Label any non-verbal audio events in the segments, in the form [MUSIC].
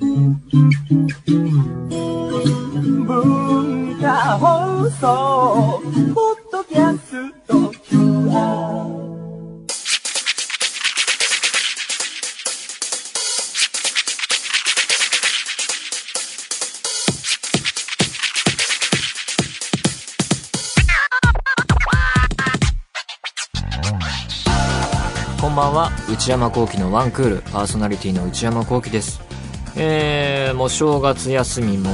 文化放送ポッドキャスト QR こんばんは。内山聖輝のワンクール。パーソナリティの内山聖輝です。えー、もう正月休みも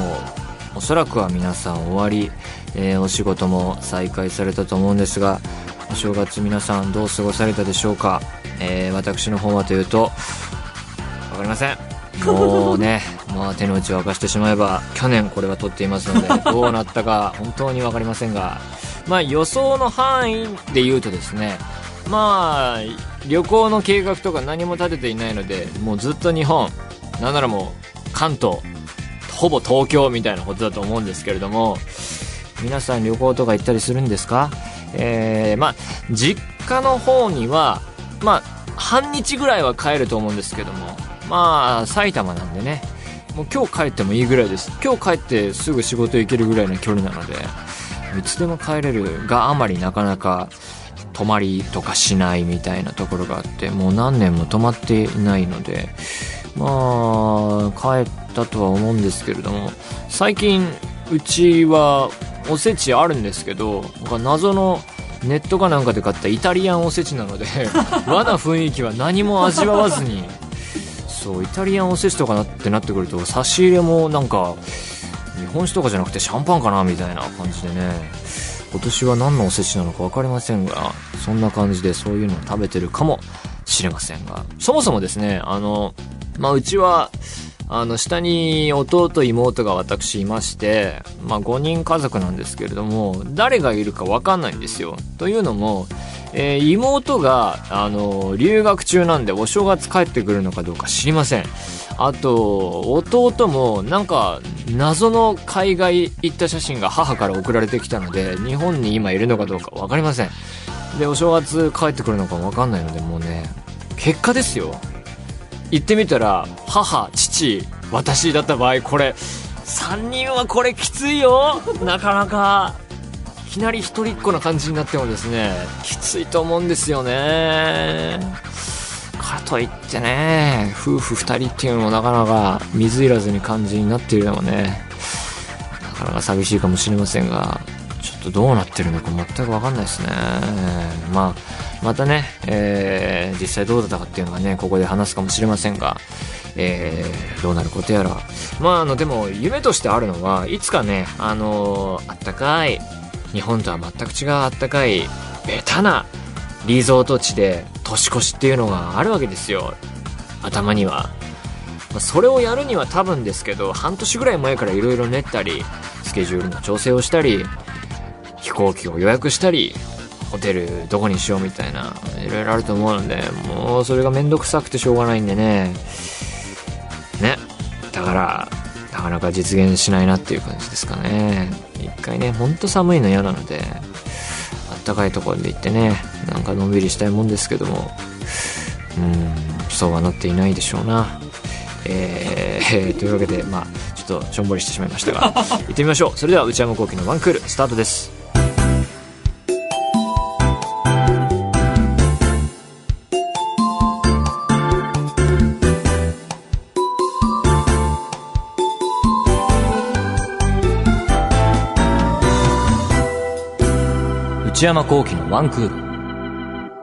おそらくは皆さん終わり、えーお仕事も再開されたと思うんですがお正月皆さんどう過ごされたでしょうか、えー私の方はというとわかりません。もうね、[LAUGHS] まあ手の内を明かしてしまえば、去年これは撮っていますので、[LAUGHS] どうなったか本当にわかりませんが、まあ予想の範囲で言うとですね、まあ、旅行の計画とか何も立てていないので、もうずっと日本、なんならもう関東、ほぼ東京みたいなことだと思うんですけれども、皆さん旅行とか行ったりするんですか？えー、まあ、実家の方には、まあ、半日ぐらいは帰ると思うんですけども、まあ、埼玉なんでね、もう今日帰ってもいいぐらいです。今日帰ってすぐ仕事行けるぐらいの距離なので、いつでも帰れるがあまりなかなか泊まりとかしないみたいなところがあって、もう何年も泊まっていないので、まあ、帰ったとは思うんですけれども、最近、うちはおせちあるんですけど、なんか謎のネットかなんかで買ったイタリアンおせちなので、[LAUGHS] 和な雰囲気は何も味わわずに、そう、イタリアンおせちとかなってなってくると、差し入れもなんか、日本酒とかじゃなくてシャンパンかなみたいな感じでね、今年は何のおせちなのか分かりませんが、そんな感じでそういうのを食べてるかもしれませんが、そもそもですね、あの、まあ、うちは、あの、下に弟、妹が私いまして、まあ、5人家族なんですけれども、誰がいるか分かんないんですよ。というのも、えー妹が、あの、留学中なんでお正月帰ってくるのかどうか知りません。あと、弟も、なんか、謎の海外行った写真が母から送られてきたので、日本に今いるのかどうか分かりません。で、お正月帰ってくるのか分かんないので、もうね、結果ですよ。言ってみたら、母、父、私だった場合、これ、3人はこれきついよなかなか。いきなり一人っ子な感じになってもですね、きついと思うんですよね。かといってね、夫婦二人っていうのもなかなか水いらずに感じになっているのもね、なかなか寂しいかもしれませんが、ちょっとどうなってるのか全くわかんないですね。まあ、またね、えー、実際どうだったかっていうのはね、ここで話すかもしれませんが、えー、どうなることやら。まあ、あの、でも、夢としてあるのは、いつかね、あのあったかい、日本とは全く違うあったかい、ベタなリゾート地で年越しっていうのがあるわけですよ。頭には。まあそれをやるには多分ですけど、半年ぐらい前から色々練ったり、スケジュールの調整をしたり、飛行機を予約したり、ホテルどこにしようみたいな、いろいろあると思うので、もうそれがめんどくさくてしょうがないんでね。ね。だから、なかなか実現しないなっていう感じですかね。一回ね、ほんと寒いの嫌なので、あったかいところで行ってね、なんかのんびりしたいもんですけども、うん、そうはなっていないでしょうな。えー、[LAUGHS] というわけで、まあちょっとしょんぼりしてしまいましたが、行ってみましょう。それでは内山聖輝のワンクール、スタートです。山聖輝のワンクール。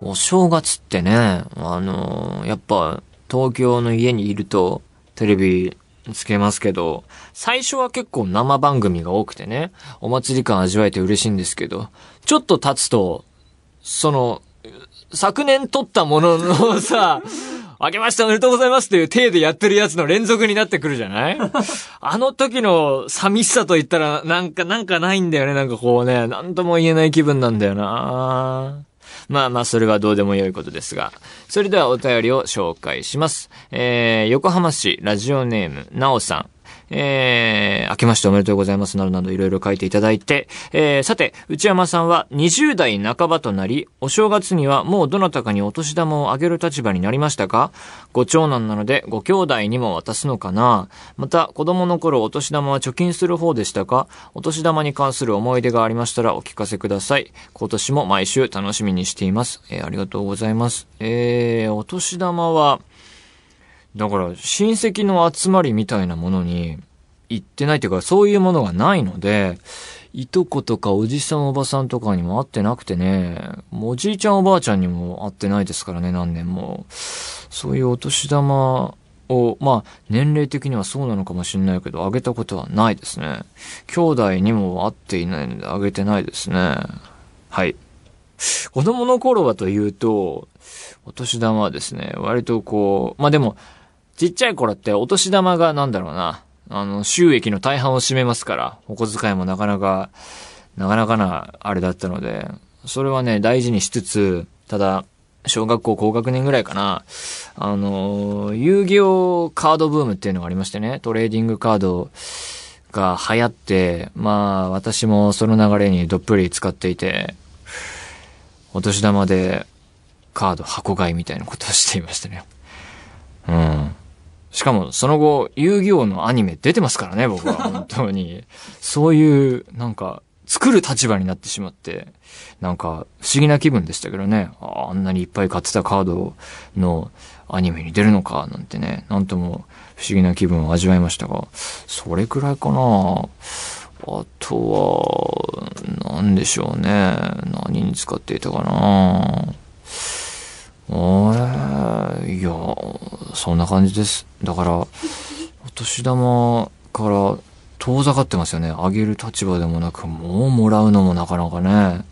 お正月ってね、あのーやっぱ東京の家にいるとテレビつけますけど、最初は結構生番組が多くてね、お祭り感味わえて嬉しいんですけど、ちょっと経つと、その、昨年撮ったもののさ、明けましておめでとうございますっていう体でやってるやつの連続になってくるじゃない？[LAUGHS] あの時の寂しさと言ったらなんか、なんかないんだよね。なんかこうね、なんとも言えない気分なんだよなまあまあ、それはどうでもよいことですが。それではお便りを紹介します。えー、横浜市ラジオネーム、なおさん。えー、明けましておめでとうございますなどなどいろいろ書いていただいて、えー、さて、内山さんは20代半ばとなり、お正月にはもうどなたかにお年玉をあげる立場になりましたか？ご長男なので、ご兄弟にも渡すのかな？また、子供の頃お年玉は貯金する方でしたか？お年玉に関する思い出がありましたらお聞かせください。今年も毎週楽しみにしています。えー、ありがとうございます。えー、お年玉は、だから、親戚の集まりみたいなものに行ってないっていうか、そういうものがないので、いとことかおじさんおばさんとかにも会ってなくてね、もうおじいちゃんおばあちゃんにも会ってないですからね、何年も。そういうお年玉を、まあ、年齢的にはそうなのかもしれないけど、あげたことはないですね。兄弟にも会っていないので、あげてないですね。はい。子供の頃はというと、お年玉はですね、割とこう、まあでも、ちっちゃい頃ってお年玉がなんだろうな、あの、収益の大半を占めますから、お小遣いもなかなか、なかなかな、あれだったので、それはね、大事にしつつ、ただ、小学校高学年ぐらいかな、あの、遊戯王カードブームっていうのがありましてね、トレーディングカードが流行って、まあ、私もその流れにどっぷり使っていて、お年玉でカード箱買いみたいなことをしていましたね。うん。しかも、その後、遊戯王のアニメ出てますからね、僕は。[LAUGHS] 本当に。そういう、なんか、作る立場になってしまって、なんか、不思議な気分でしたけどね。ああんなにいっぱい買ってたカードのアニメに出るのか、なんてね。なんとも不思議な気分を味わいましたが、それくらいかな。あとは、なんでしょうね。何に使っていたかな。あれ、いや、そんな感じです。だから、お年玉から遠ざかってますよね。あげる立場でもなく、もうもらうのもなかなかね。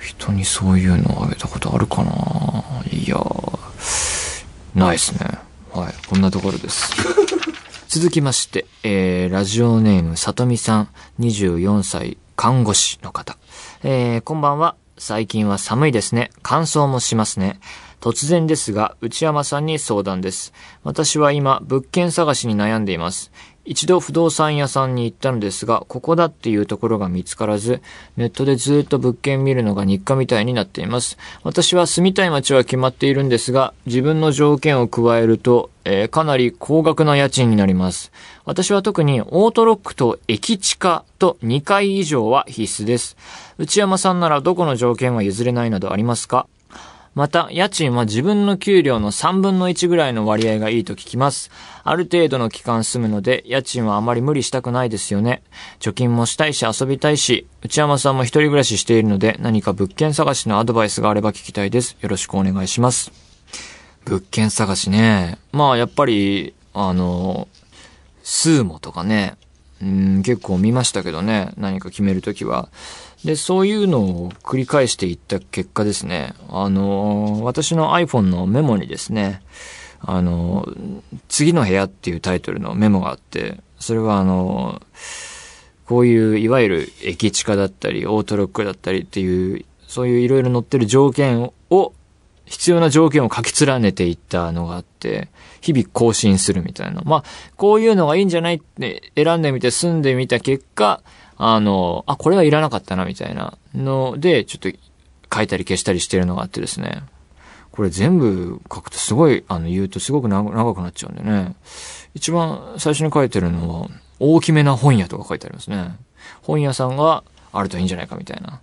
人にそういうのをあげたことあるかないや、ないですね。はい、こんなところです。[LAUGHS] 続きまして、えー、ラジオネーム、さとみさん、24歳、看護師の方。えー、こんばんは。最近は寒いですね。乾燥もしますね。突然ですが、内山さんに相談です。私は今、物件探しに悩んでいます。一度不動産屋さんに行ったのですが、ここだっていうところが見つからず、ネットでずっと物件見るのが日課みたいになっています。私は住みたい街は決まっているんですが、自分の条件を加えると、えーかなり高額な家賃になります。私は特にオートロックと駅地下と2階以上は必須です。内山さんならどこの条件は譲れないなどありますか？また、家賃は自分の給料の3分の1ぐらいの割合がいいと聞きます。ある程度の期間住むので、家賃はあまり無理したくないですよね。貯金もしたいし遊びたいし、内山さんも一人暮らししているので、何か物件探しのアドバイスがあれば聞きたいです。よろしくお願いします。物件探しね。まあ、やっぱり、あの、スーモとかね、うん、結構見ましたけどね、何か決めるときは。で、そういうのを繰り返していった結果ですね、あの、私の iPhone のメモにですね、あの、次の部屋っていうタイトルのメモがあって、それはあの、こういういわゆる駅地下だったり、オートロックだったりっていう、そういういろいろ載ってる条件を、必要な条件を書き連ねていったのがあって、日々更新するみたいな。まあ、こういうのがいいんじゃないって選んでみて住んでみた結果、あの、あ、これはいらなかったなみたいなので、ちょっと書いたり消したりしてるのがあってですね。これ全部書くとすごい、あの、言うとすごく長くなっちゃうんでね。一番最初に書いてるのは、大きめな本屋とか書いてありますね。本屋さんがあるといいんじゃないかみたいな。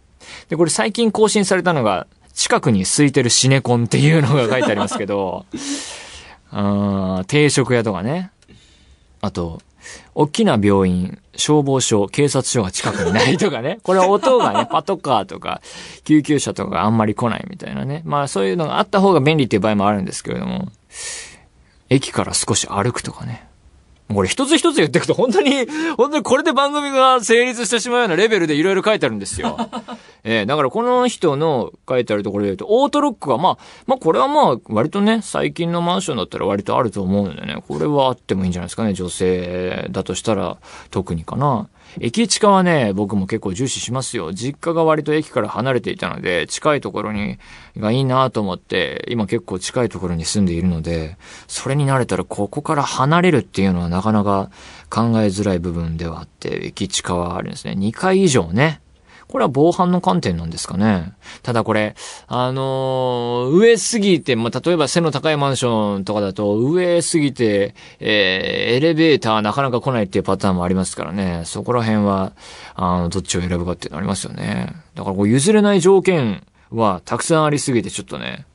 で、これ最近更新されたのが、近くに空いてるシネコンっていうのが書いてありますけど、[LAUGHS] あ定食屋とかね。あと、大きな病院、消防署、警察署が近くにないとかね。[LAUGHS] これは音がね、パトカーとか、救急車とかがあんまり来ないみたいなね。まあそういうのがあった方が便利っていう場合もあるんですけれども、駅から少し歩くとかね。これ一つ一つ言っていくと本当に、[LAUGHS] 本当にこれで番組が成立してしまうようなレベルでいろいろ書いてあるんですよ。[LAUGHS] えーだからこの人の書いてあるところで言うと、オートロックはまあ、まあこれはまあ割とね、最近のマンションだったら割とあると思うのでね、これはあってもいいんじゃないですかね、女性だとしたら特にかな。駅近はね、僕も結構重視しますよ。実家が割と駅から離れていたので、近いところに、がいいなと思って、今結構近いところに住んでいるので、それに慣れたらここから離れるっていうのはなかなか考えづらい部分ではあって、駅近はあるんですね。2階以上ね。これは防犯の観点なんですかね。ただこれ、あのー、上すぎて、まあ、例えば背の高いマンションとかだと、上すぎて、えー、エレベーターなかなか来ないっていうパターンもありますからね。そこら辺は、あの、どっちを選ぶかっていうのありますよね。だからこう譲れない条件はたくさんありすぎてちょっとね、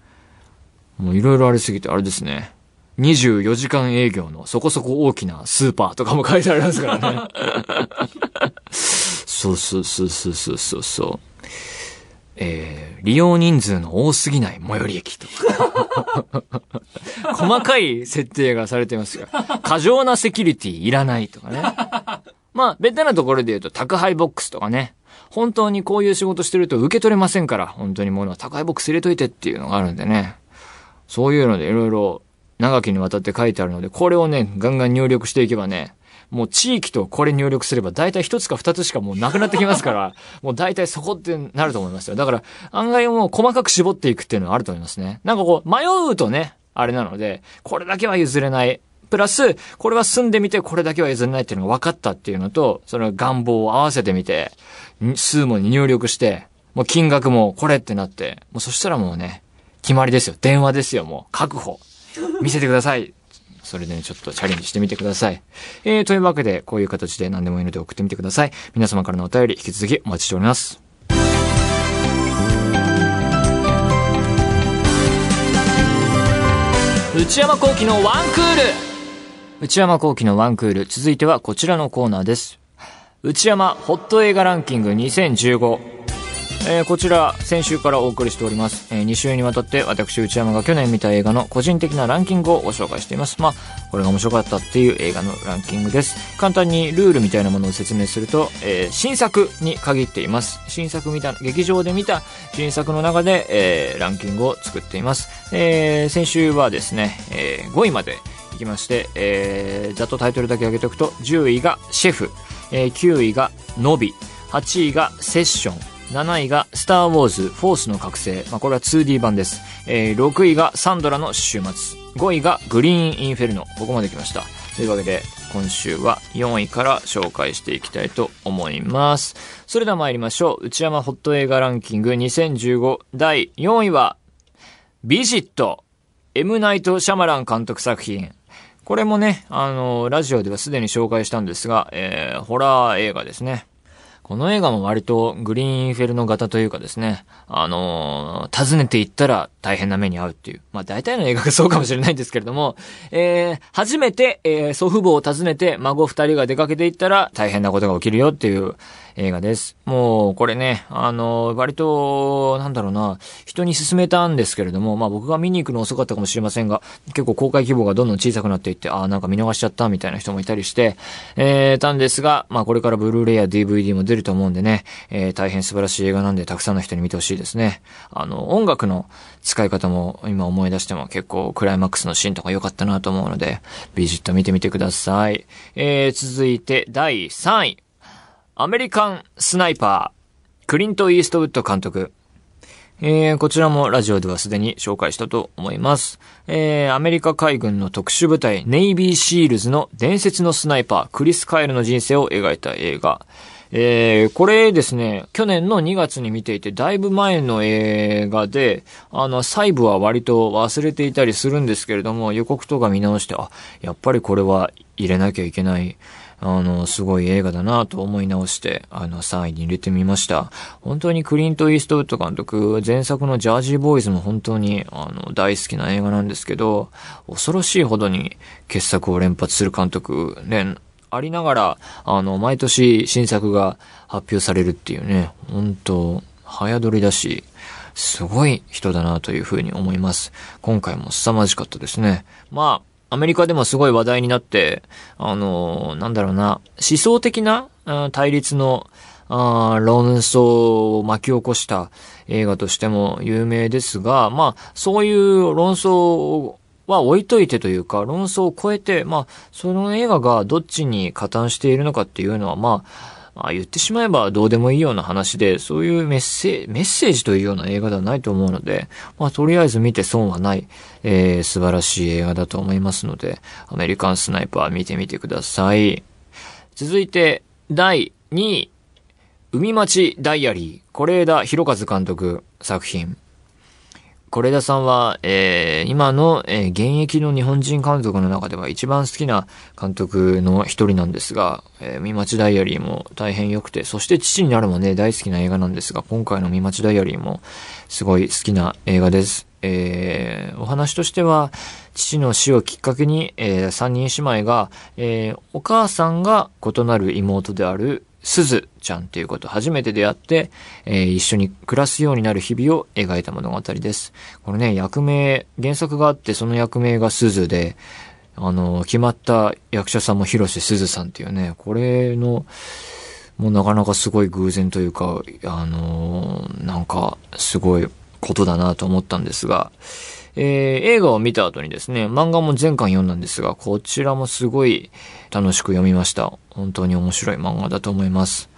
もういろいろありすぎてあれですね。24時間営業のそこそこ大きなスーパーとかも書いてありますからね。そうそうそうそうそうそうそう。えー、利用人数の多すぎない最寄り駅とか。[LAUGHS] 細かい設定がされてますが、過剰なセキュリティいらないとかね。まあ、ベタなところで言うと、宅配ボックスとかね。本当にこういう仕事してると受け取れませんから、本当に物は宅配ボックス入れといてっていうのがあるんでね。そういうのでいろいろ長きにわたって書いてあるので、これをね、ガンガン入力していけばね、もう地域とこれ入力すれば大体一つか二つしかもうなくなってきますから、[LAUGHS] もう大体そこってなると思いますよ。だから案外もう細かく絞っていくっていうのはあると思いますね。なんかこう迷うとね、あれなので、これだけは譲れない。プラス、これは住んでみてこれだけは譲れないっていうのが分かったっていうのと、その願望を合わせてみて、数も入力して、もう金額もこれってなって、もうそしたらもうね、決まりですよ。電話ですよ、もう。確保。見せてください。それでね、ちょっとチャレンジしてみてください。えー、というわけで、こういう形で何でもいいので送ってみてください。皆様からのお便り、引き続きお待ちしております。内山幸喜のワンクール内山幸喜のワンクール。続いてはこちらのコーナーです。内山ホット映画ランキング2015。えー、こちら、先週からお送りしております。えー、2週にわたって私、内山が去年見た映画の個人的なランキングをご紹介しています。まあ、これが面白かったっていう映画のランキングです。簡単にルールみたいなものを説明すると、えー、新作に限っています。新作見た、劇場で見た新作の中で、えー、ランキングを作っています。えー、先週はですね、えー、5位まで行きまして、えー、ざっとタイトルだけ上げておくと、10位がシェフ、えー、9位がノビ、8位がセッション、7位がスターウォーズフォースの覚醒。まあ、これは 2D 版です。えー、6位がサンドラの週末。5位がグリーンインフェルノ。ここまで来ました。というわけで、今週は4位から紹介していきたいと思います。それでは参りましょう。内山ホット映画ランキング2015第4位は、ビジット。M ナイト・シャマラン監督作品。これもね、あの、ラジオではすでに紹介したんですが、えー、ホラー映画ですね。この映画も割とグリーンフェルノ型というかですね、あのー、訪ねていったら大変な目に遭うっていう。まあ大体の映画がそうかもしれないんですけれども、えー、初めて、えー、祖父母を訪ねて孫二人が出かけていったら大変なことが起きるよっていう映画です。もう、これね、あの、割と、なんだろうな、人に勧めたんですけれども、まあ僕が見に行くの遅かったかもしれませんが、結構公開規模がどんどん小さくなっていって、ああ、なんか見逃しちゃったみたいな人もいたりして、えー、たんですが、まあこれからブルーレイや DVD も出ると思うんでね、えー、大変素晴らしい映画なんで、たくさんの人に見てほしいですね。あの、音楽の使い方も今思い出しても結構クライマックスのシーンとか良かったなと思うので、ビジット見てみてください。えー、続いて第3位。アメリカンスナイパー、クリント・イーストウッド監督。えー、こちらもラジオではすでに紹介したと思います。えー、アメリカ海軍の特殊部隊、ネイビーシールズの伝説のスナイパー、クリス・カエルの人生を描いた映画。えー、これですね、去年の2月に見ていて、だいぶ前の映画で、あの、細部は割と忘れていたりするんですけれども、予告とか見直して、あ、やっぱりこれは入れなきゃいけないあの、すごい映画だなと思い直して、あの、3位に入れてみました。本当にクリント・イーストウッド監督、前作のジャージーボーイズも本当に、あの、大好きな映画なんですけど、恐ろしいほどに傑作を連発する監督、ね、ありながら、あの、毎年新作が発表されるっていうね、本当早撮りだし、すごい人だなというふうに思います。今回も凄まじかったですね。まあ、アメリカでもすごい話題になって、あの、なんだろうな、思想的な対立のあ論争を巻き起こした映画としても有名ですが、まあ、そういう論争は置いといてというか、論争を超えて、まあ、その映画がどっちに加担しているのかっていうのは、まあ、まあ言ってしまえばどうでもいいような話で、そういうメッセージメッセージというような映画ではないと思うので、まあとりあえず見て損はない、えー、素晴らしい映画だと思いますので、アメリカンスナイパー見てみてください。続いて、第2位、海町ダイアリー、是枝裕和監督作品。是枝さんは、えー、今の、えー、現役の日本人監督の中では一番好きな監督の一人なんですが、えー、見町ダイアリーも大変良くて、そして父になるもね、大好きな映画なんですが、今回の見町ダイアリーもすごい好きな映画です。えー、お話としては、父の死をきっかけに、えー、三人姉妹が、えー、お母さんが異なる妹であるすずちゃんっていうこと初めて出会って、えー、一緒に暮らすようになる日々を描いた物語です。このね、役名、原作があってその役名がすずで、あの、決まった役者さんも広瀬すずさんっていうね、これの、もうなかなかすごい偶然というか、あのなんか、すごいことだなと思ったんですが、えー、映画を見た後にですね、漫画も全巻読んだんですが、こちらもすごい楽しく読みました。本当に面白い漫画だと思います。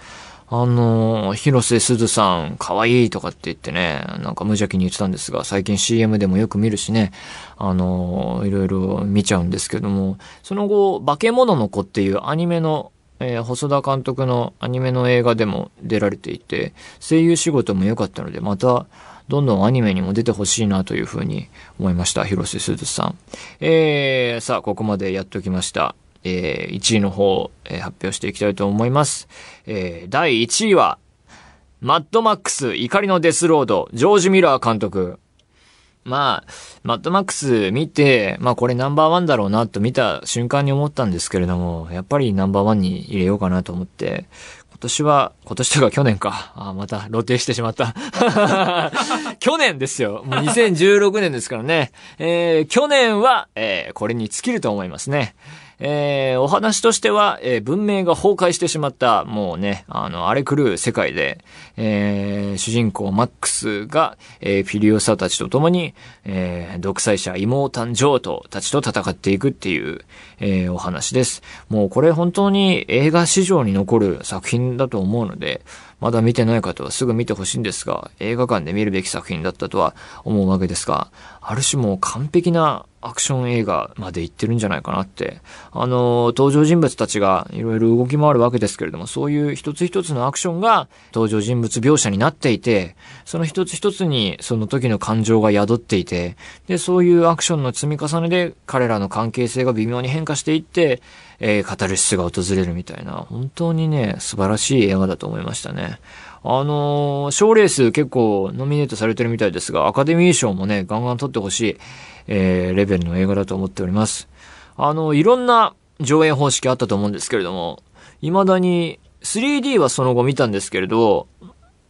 あのー、広瀬すずさん、可愛いとかって言ってね、なんか無邪気に言ってたんですが、最近 CM でもよく見るしね、あのー、いろいろ見ちゃうんですけども、その後、化け物の子っていうアニメのえー、細田監督のアニメの映画でも出られていて、声優仕事も良かったので、また、どんどんアニメにも出てほしいなというふうに思いました。広瀬すずさん。えー、さあ、ここまでやっておきました。えー、1位の方、えー、発表していきたいと思います。えー、第1位は、マッドマックス怒りのデスロード、ジョージ・ミラー監督。まあ、マッドマックス見て、まあこれナンバーワンだろうなと見た瞬間に思ったんですけれども、やっぱりナンバーワンに入れようかなと思って、今年は、今年とか去年か。あ、また露呈してしまった。[LAUGHS] 去年ですよ。もう2016年ですからね。えー、去年は、えー、これに尽きると思いますね。えー、お話としては、えー、文明が崩壊してしまった、もうね、あの、荒れ狂う世界で、えー、主人公マックスが、えー、フィリオサたちと共に、えー、独裁者妹誕生とたちと戦っていくっていう、えー、お話です。もうこれ本当に映画史上に残る作品だと思うので、まだ見てない方はすぐ見てほしいんですが、映画館で見るべき作品だったとは思うわけですが、ある種もう完璧なアクション映画まで行ってるんじゃないかなって。あの、登場人物たちがいろいろ動き回るわけですけれども、そういう一つ一つのアクションが登場人物描写になっていて、その一つ一つにその時の感情が宿っていて、で、そういうアクションの積み重ねで彼らの関係性が微妙に変化していって、えー、カタルシスが訪れるみたいな、本当にね、素晴らしい映画だと思いましたね。あのー、賞レース結構ノミネートされてるみたいですが、アカデミー賞もね、ガンガン取ってほしい、えー、レベルの映画だと思っております。あの、いろんな上映方式あったと思うんですけれども、未だに 3D はその後見たんですけれど、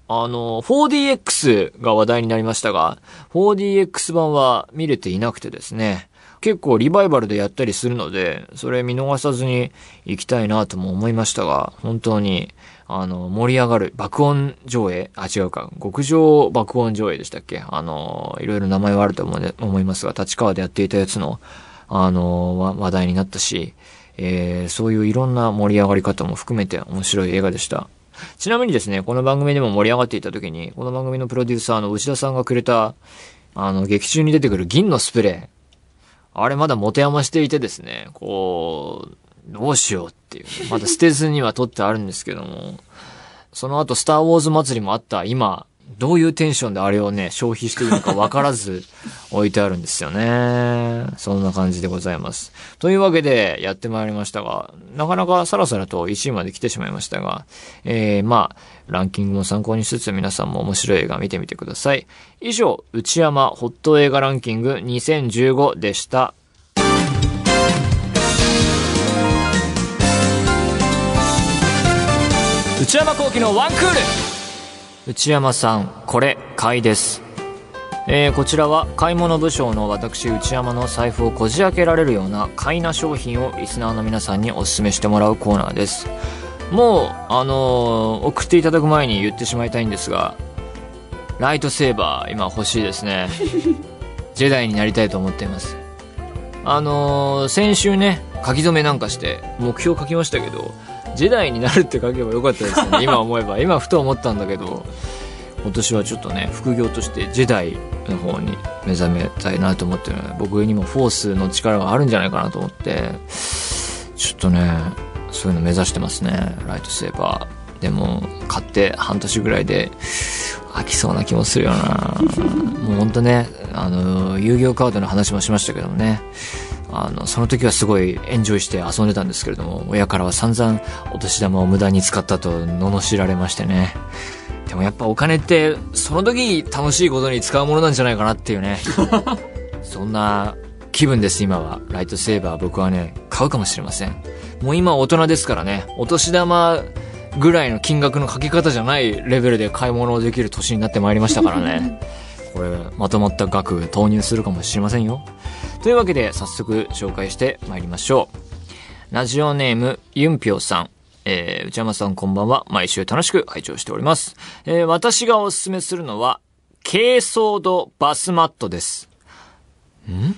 あの、4DX が話題になりましたが、4DX 版は見れていなくてですね、結構リバイバルでやったりするので、それ見逃さずに行きたいなとも思いましたが、本当にあの、盛り上がる爆音上映？あ、違うか。極上爆音上映でしたっけ？あの、いろいろ名前はあると思思いますが、立川でやっていたやつの、あの、話題になったし、えー、そういういろんな盛り上がり方も含めて面白い映画でした。ちなみにですね、この番組でも盛り上がっていた時に、この番組のプロデューサーの内田さんがくれた、あの、劇中に出てくる銀のスプレー。あれまだ持て余していてですね、こう、どうしようっていう。まだ捨てずには取ってあるんですけども、その後、スターウォーズ祭りもあった今、どういうテンションであれをね、消費しているのか分からず置いてあるんですよね。そんな感じでございます。というわけでやってまいりましたが、なかなかさらさらと1位まで来てしまいましたが、えー、まあ、ランキングも参考にしつつ皆さんも面白い映画見てみてください。以上、内山ホット映画ランキング2015でした。内山幸喜のワンクール。内山さんこれ買いです。えー、こちらは買い物部賞の私内山の財布をこじ開けられるような買いな商品をリスナーの皆さんにお勧めしてもらうコーナーです。もうあのー、送っていただく前に言ってしまいたいんですがライトセーバー今欲しいですね。[LAUGHS] ジェダイになりたいと思っています。あのー、先週ね書き初めなんかして目標書きましたけどジェダイになるって書けばよかったですよね。[LAUGHS] 今思えば。今ふと思ったんだけど、今年はちょっとね、副業としてジェダイの方に目覚めたいなと思ってるので、僕にもフォースの力があるんじゃないかなと思って、ちょっとね、そういうの目指してますね。ライトセーバー。でも、買って半年ぐらいで飽きそうな気もするよな [LAUGHS] もうほんとね、あの、遊戯王カードの話もしましたけどもね。あの、その時はすごいエンジョイして遊んでたんですけれども、親からは散々お年玉を無駄に使ったと罵られましてね。でもやっぱお金って、その時楽しいことに使うものなんじゃないかなっていうね。[LAUGHS] そんな気分です、今は。ライトセーバー僕はね、買うかもしれません。もう今大人ですからね、お年玉ぐらいの金額のかけ方じゃないレベルで買い物をできる年になってまいりましたからね。[LAUGHS] これ、まとまった額投入するかもしれませんよ。というわけで、早速紹介して参りましょう。ラジオネーム、ユンピョウさん。えー、内山さんこんばんは。毎週楽しく拝聴しております。えー、私がおすすめするのは、軽装度バスマットです。ん？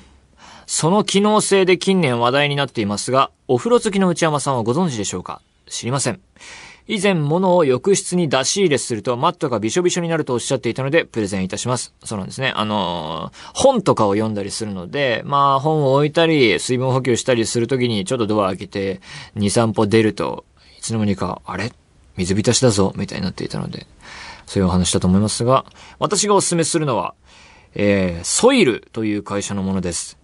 その機能性で近年話題になっていますが、お風呂好きの内山さんはご存知でしょうか？知りません。以前物を浴室に出し入れするとマットがびしょびしょになるとおっしゃっていたのでプレゼンいたします。そうなんですね。あのー本とかを読んだりするので、まあ本を置いたり、水分補給したりするときにちょっとドア開けて2、3歩出ると、いつの間にか、あれ？水浸しだぞみたいになっていたので、そういうお話だと思いますが、私がお勧めするのは、えー、ソイルという会社のものです。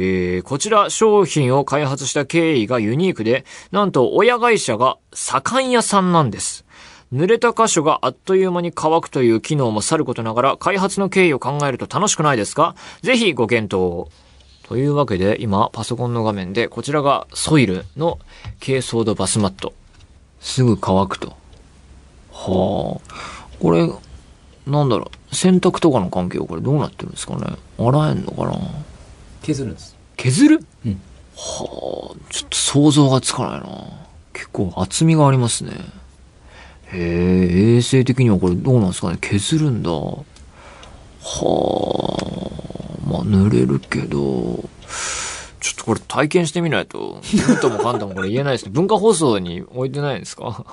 えー、こちら商品を開発した経緯がユニークで、なんと親会社が左官屋さんなんです。濡れた箇所があっという間に乾くという機能もさることながら、開発の経緯を考えると楽しくないですか？ぜひご検討を。というわけで、今、パソコンの画面で、こちらがソイルの軽装度バスマット。すぐ乾くと。はあ。これ、なんだろう、洗濯とかの関係？はこれどうなってるんですかね？洗えんのかな？削るんです。削る？うんはあ、ちょっと想像がつかないな。結構厚みがありますね。へえ、衛生的にはこれどうなんですかね？削るんだ。はあ、まあ濡れるけど、ちょっとこれ体験してみないと、なんともかんともこれ言えないですね。[LAUGHS] 文化放送に置いてないんですか？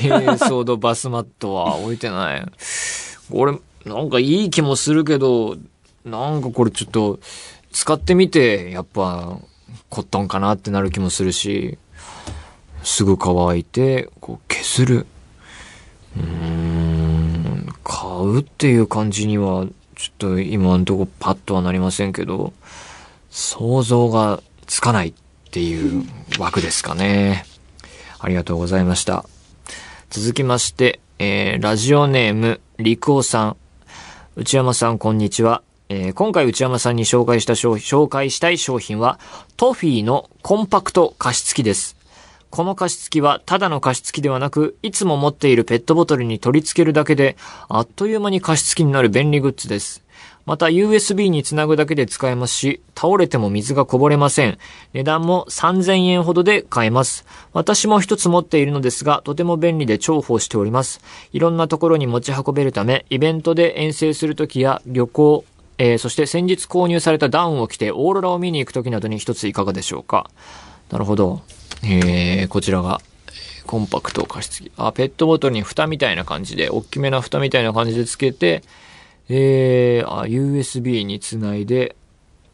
軽装度バスマットは置いてない。これ、なんかいい気もするけど、なんかこれちょっと、使ってみて、やっぱ、コットンかなってなる気もするし、すぐ乾いて、こう削る。うーん、買うっていう感じには、ちょっと今のとこパッとはなりませんけど、想像がつかないっていう枠ですかね。ありがとうございました。続きまして、えー、ラジオネーム、りくおさん。内山さん、こんにちは。えー今回内山さんに紹介した商品、紹介したい商品は、トフィーのコンパクト加湿器です。この加湿器はただの加湿器ではなく、いつも持っているペットボトルに取り付けるだけで、あっという間に加湿器になる便利グッズです。また USB につなぐだけで使えますし、倒れても水がこぼれません。値段も3000円ほどで買えます。私も一つ持っているのですが、とても便利で重宝しております。いろんなところに持ち運べるため、イベントで遠征するときや旅行、えーそして先日購入されたダウンを着てオーロラを見に行くときなどに一ついかがでしょうか？なるほど。えー、こちらが、えーコンパクト加湿器。あ、ペットボトルに蓋みたいな感じで、大きめな蓋みたいな感じでつけて、えー、あ、USB につないで、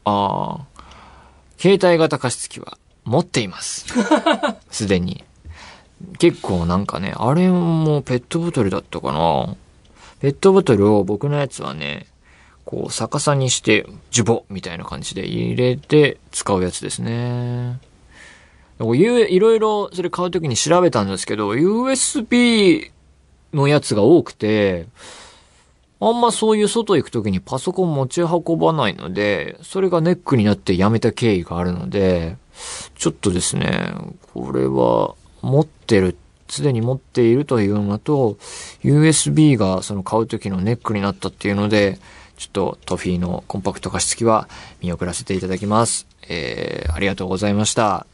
あー携帯型加湿器は持っています。[LAUGHS] すでに。結構なんかね、あれもペットボトルだったかな。ペットボトルを僕のやつはね、こう逆さにして、ジュボみたいな感じで入れて使うやつですね。いろいろそれ買うときに調べたんですけど、USB のやつが多くて、あんまそういう外行くときにパソコン持ち運ばないので、それがネックになってやめた経緯があるので、ちょっとですね、これは持ってる、すでに持っているというのと、USB がその買うときのネックになったっていうので、ちょっとトフィーのコンパクト加湿器は見送らせていただきます。えー、ありがとうございました。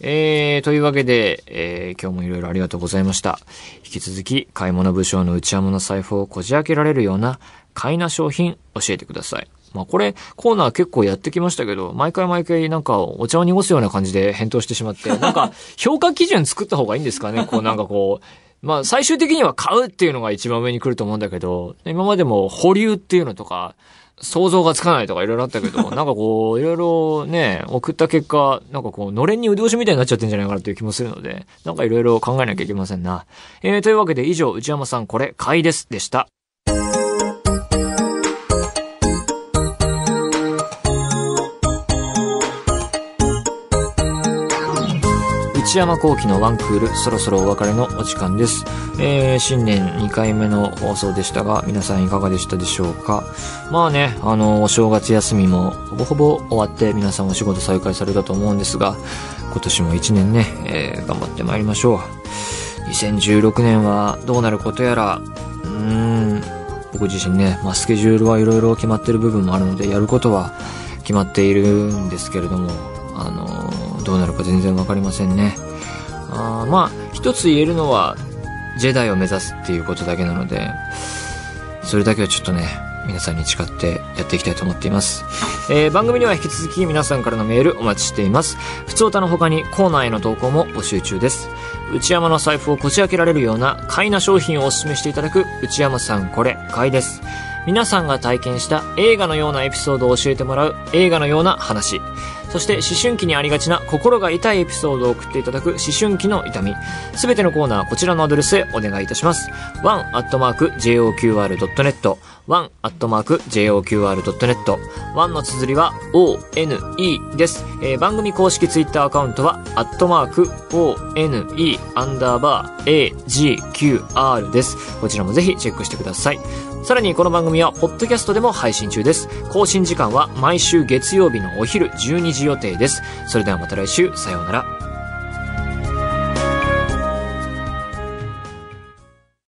えー、というわけで、えー、今日もいろいろありがとうございました。引き続き、買い物武将の内山の財布をこじ開けられるような、買いな商品教えてください。まあこれコーナー結構やってきましたけど、毎回毎回なんかお茶を濁すような感じで返答してしまって、なんか評価基準作った方がいいんですかね？こうなんかこう、まあ最終的には買うっていうのが一番上に来ると思うんだけど、今までも保留っていうのとか、想像がつかないとかいろいろあったけど、[LAUGHS] なんかこう、いろいろね、送った結果、なんかこう、のれんに腕押しみたいになっちゃってんじゃないかなという気もするので、なんかいろいろ考えなきゃいけませんな。えー、というわけで以上、内山さんこれ、買いです、でした。内山幸喜のワンクール、そろそろお別れのお時間です。えー、新年2回目の放送でしたが、皆さんいかがでしたでしょうか？まあね、あの、お正月休みもほぼほぼ終わって皆さんお仕事再開されたと思うんですが、今年も1年ね、えー、頑張ってまいりましょう。2016年はどうなることやら、うーん、僕自身ね、まあ、スケジュールはいろいろ決まってる部分もあるので、やることは決まっているんですけれども、あの、どうなるか全然わかりませんね。あまあ、一つ言えるのは、ジェダイを目指すっていうことだけなので、それだけはちょっとね、皆さんに誓ってやっていきたいと思っています。えー、番組では引き続き皆さんからのメールお待ちしています。普通歌の他にコーナーへの投稿も募集中です。内山の財布をこじ開けられるような買いな商品をお勧めしていただく内山さんこれ買いです。皆さんが体験した映画のようなエピソードを教えてもらう映画のような話。そして思春期にありがちな心が痛いエピソードを送っていただく思春期の痛み。すべてのコーナーはこちらのアドレスへお願いいたします。one.joqr.net one.joqr.net one の綴りは one です。えー、番組公式ツイッターアカウントは、アットマーク one アンダーバー agqr です。こちらもぜひチェックしてください。さらにこの番組は、ポッドキャストでも配信中です。更新時間は毎週月曜日のお昼12時予定です。それではまた来週、さようなら。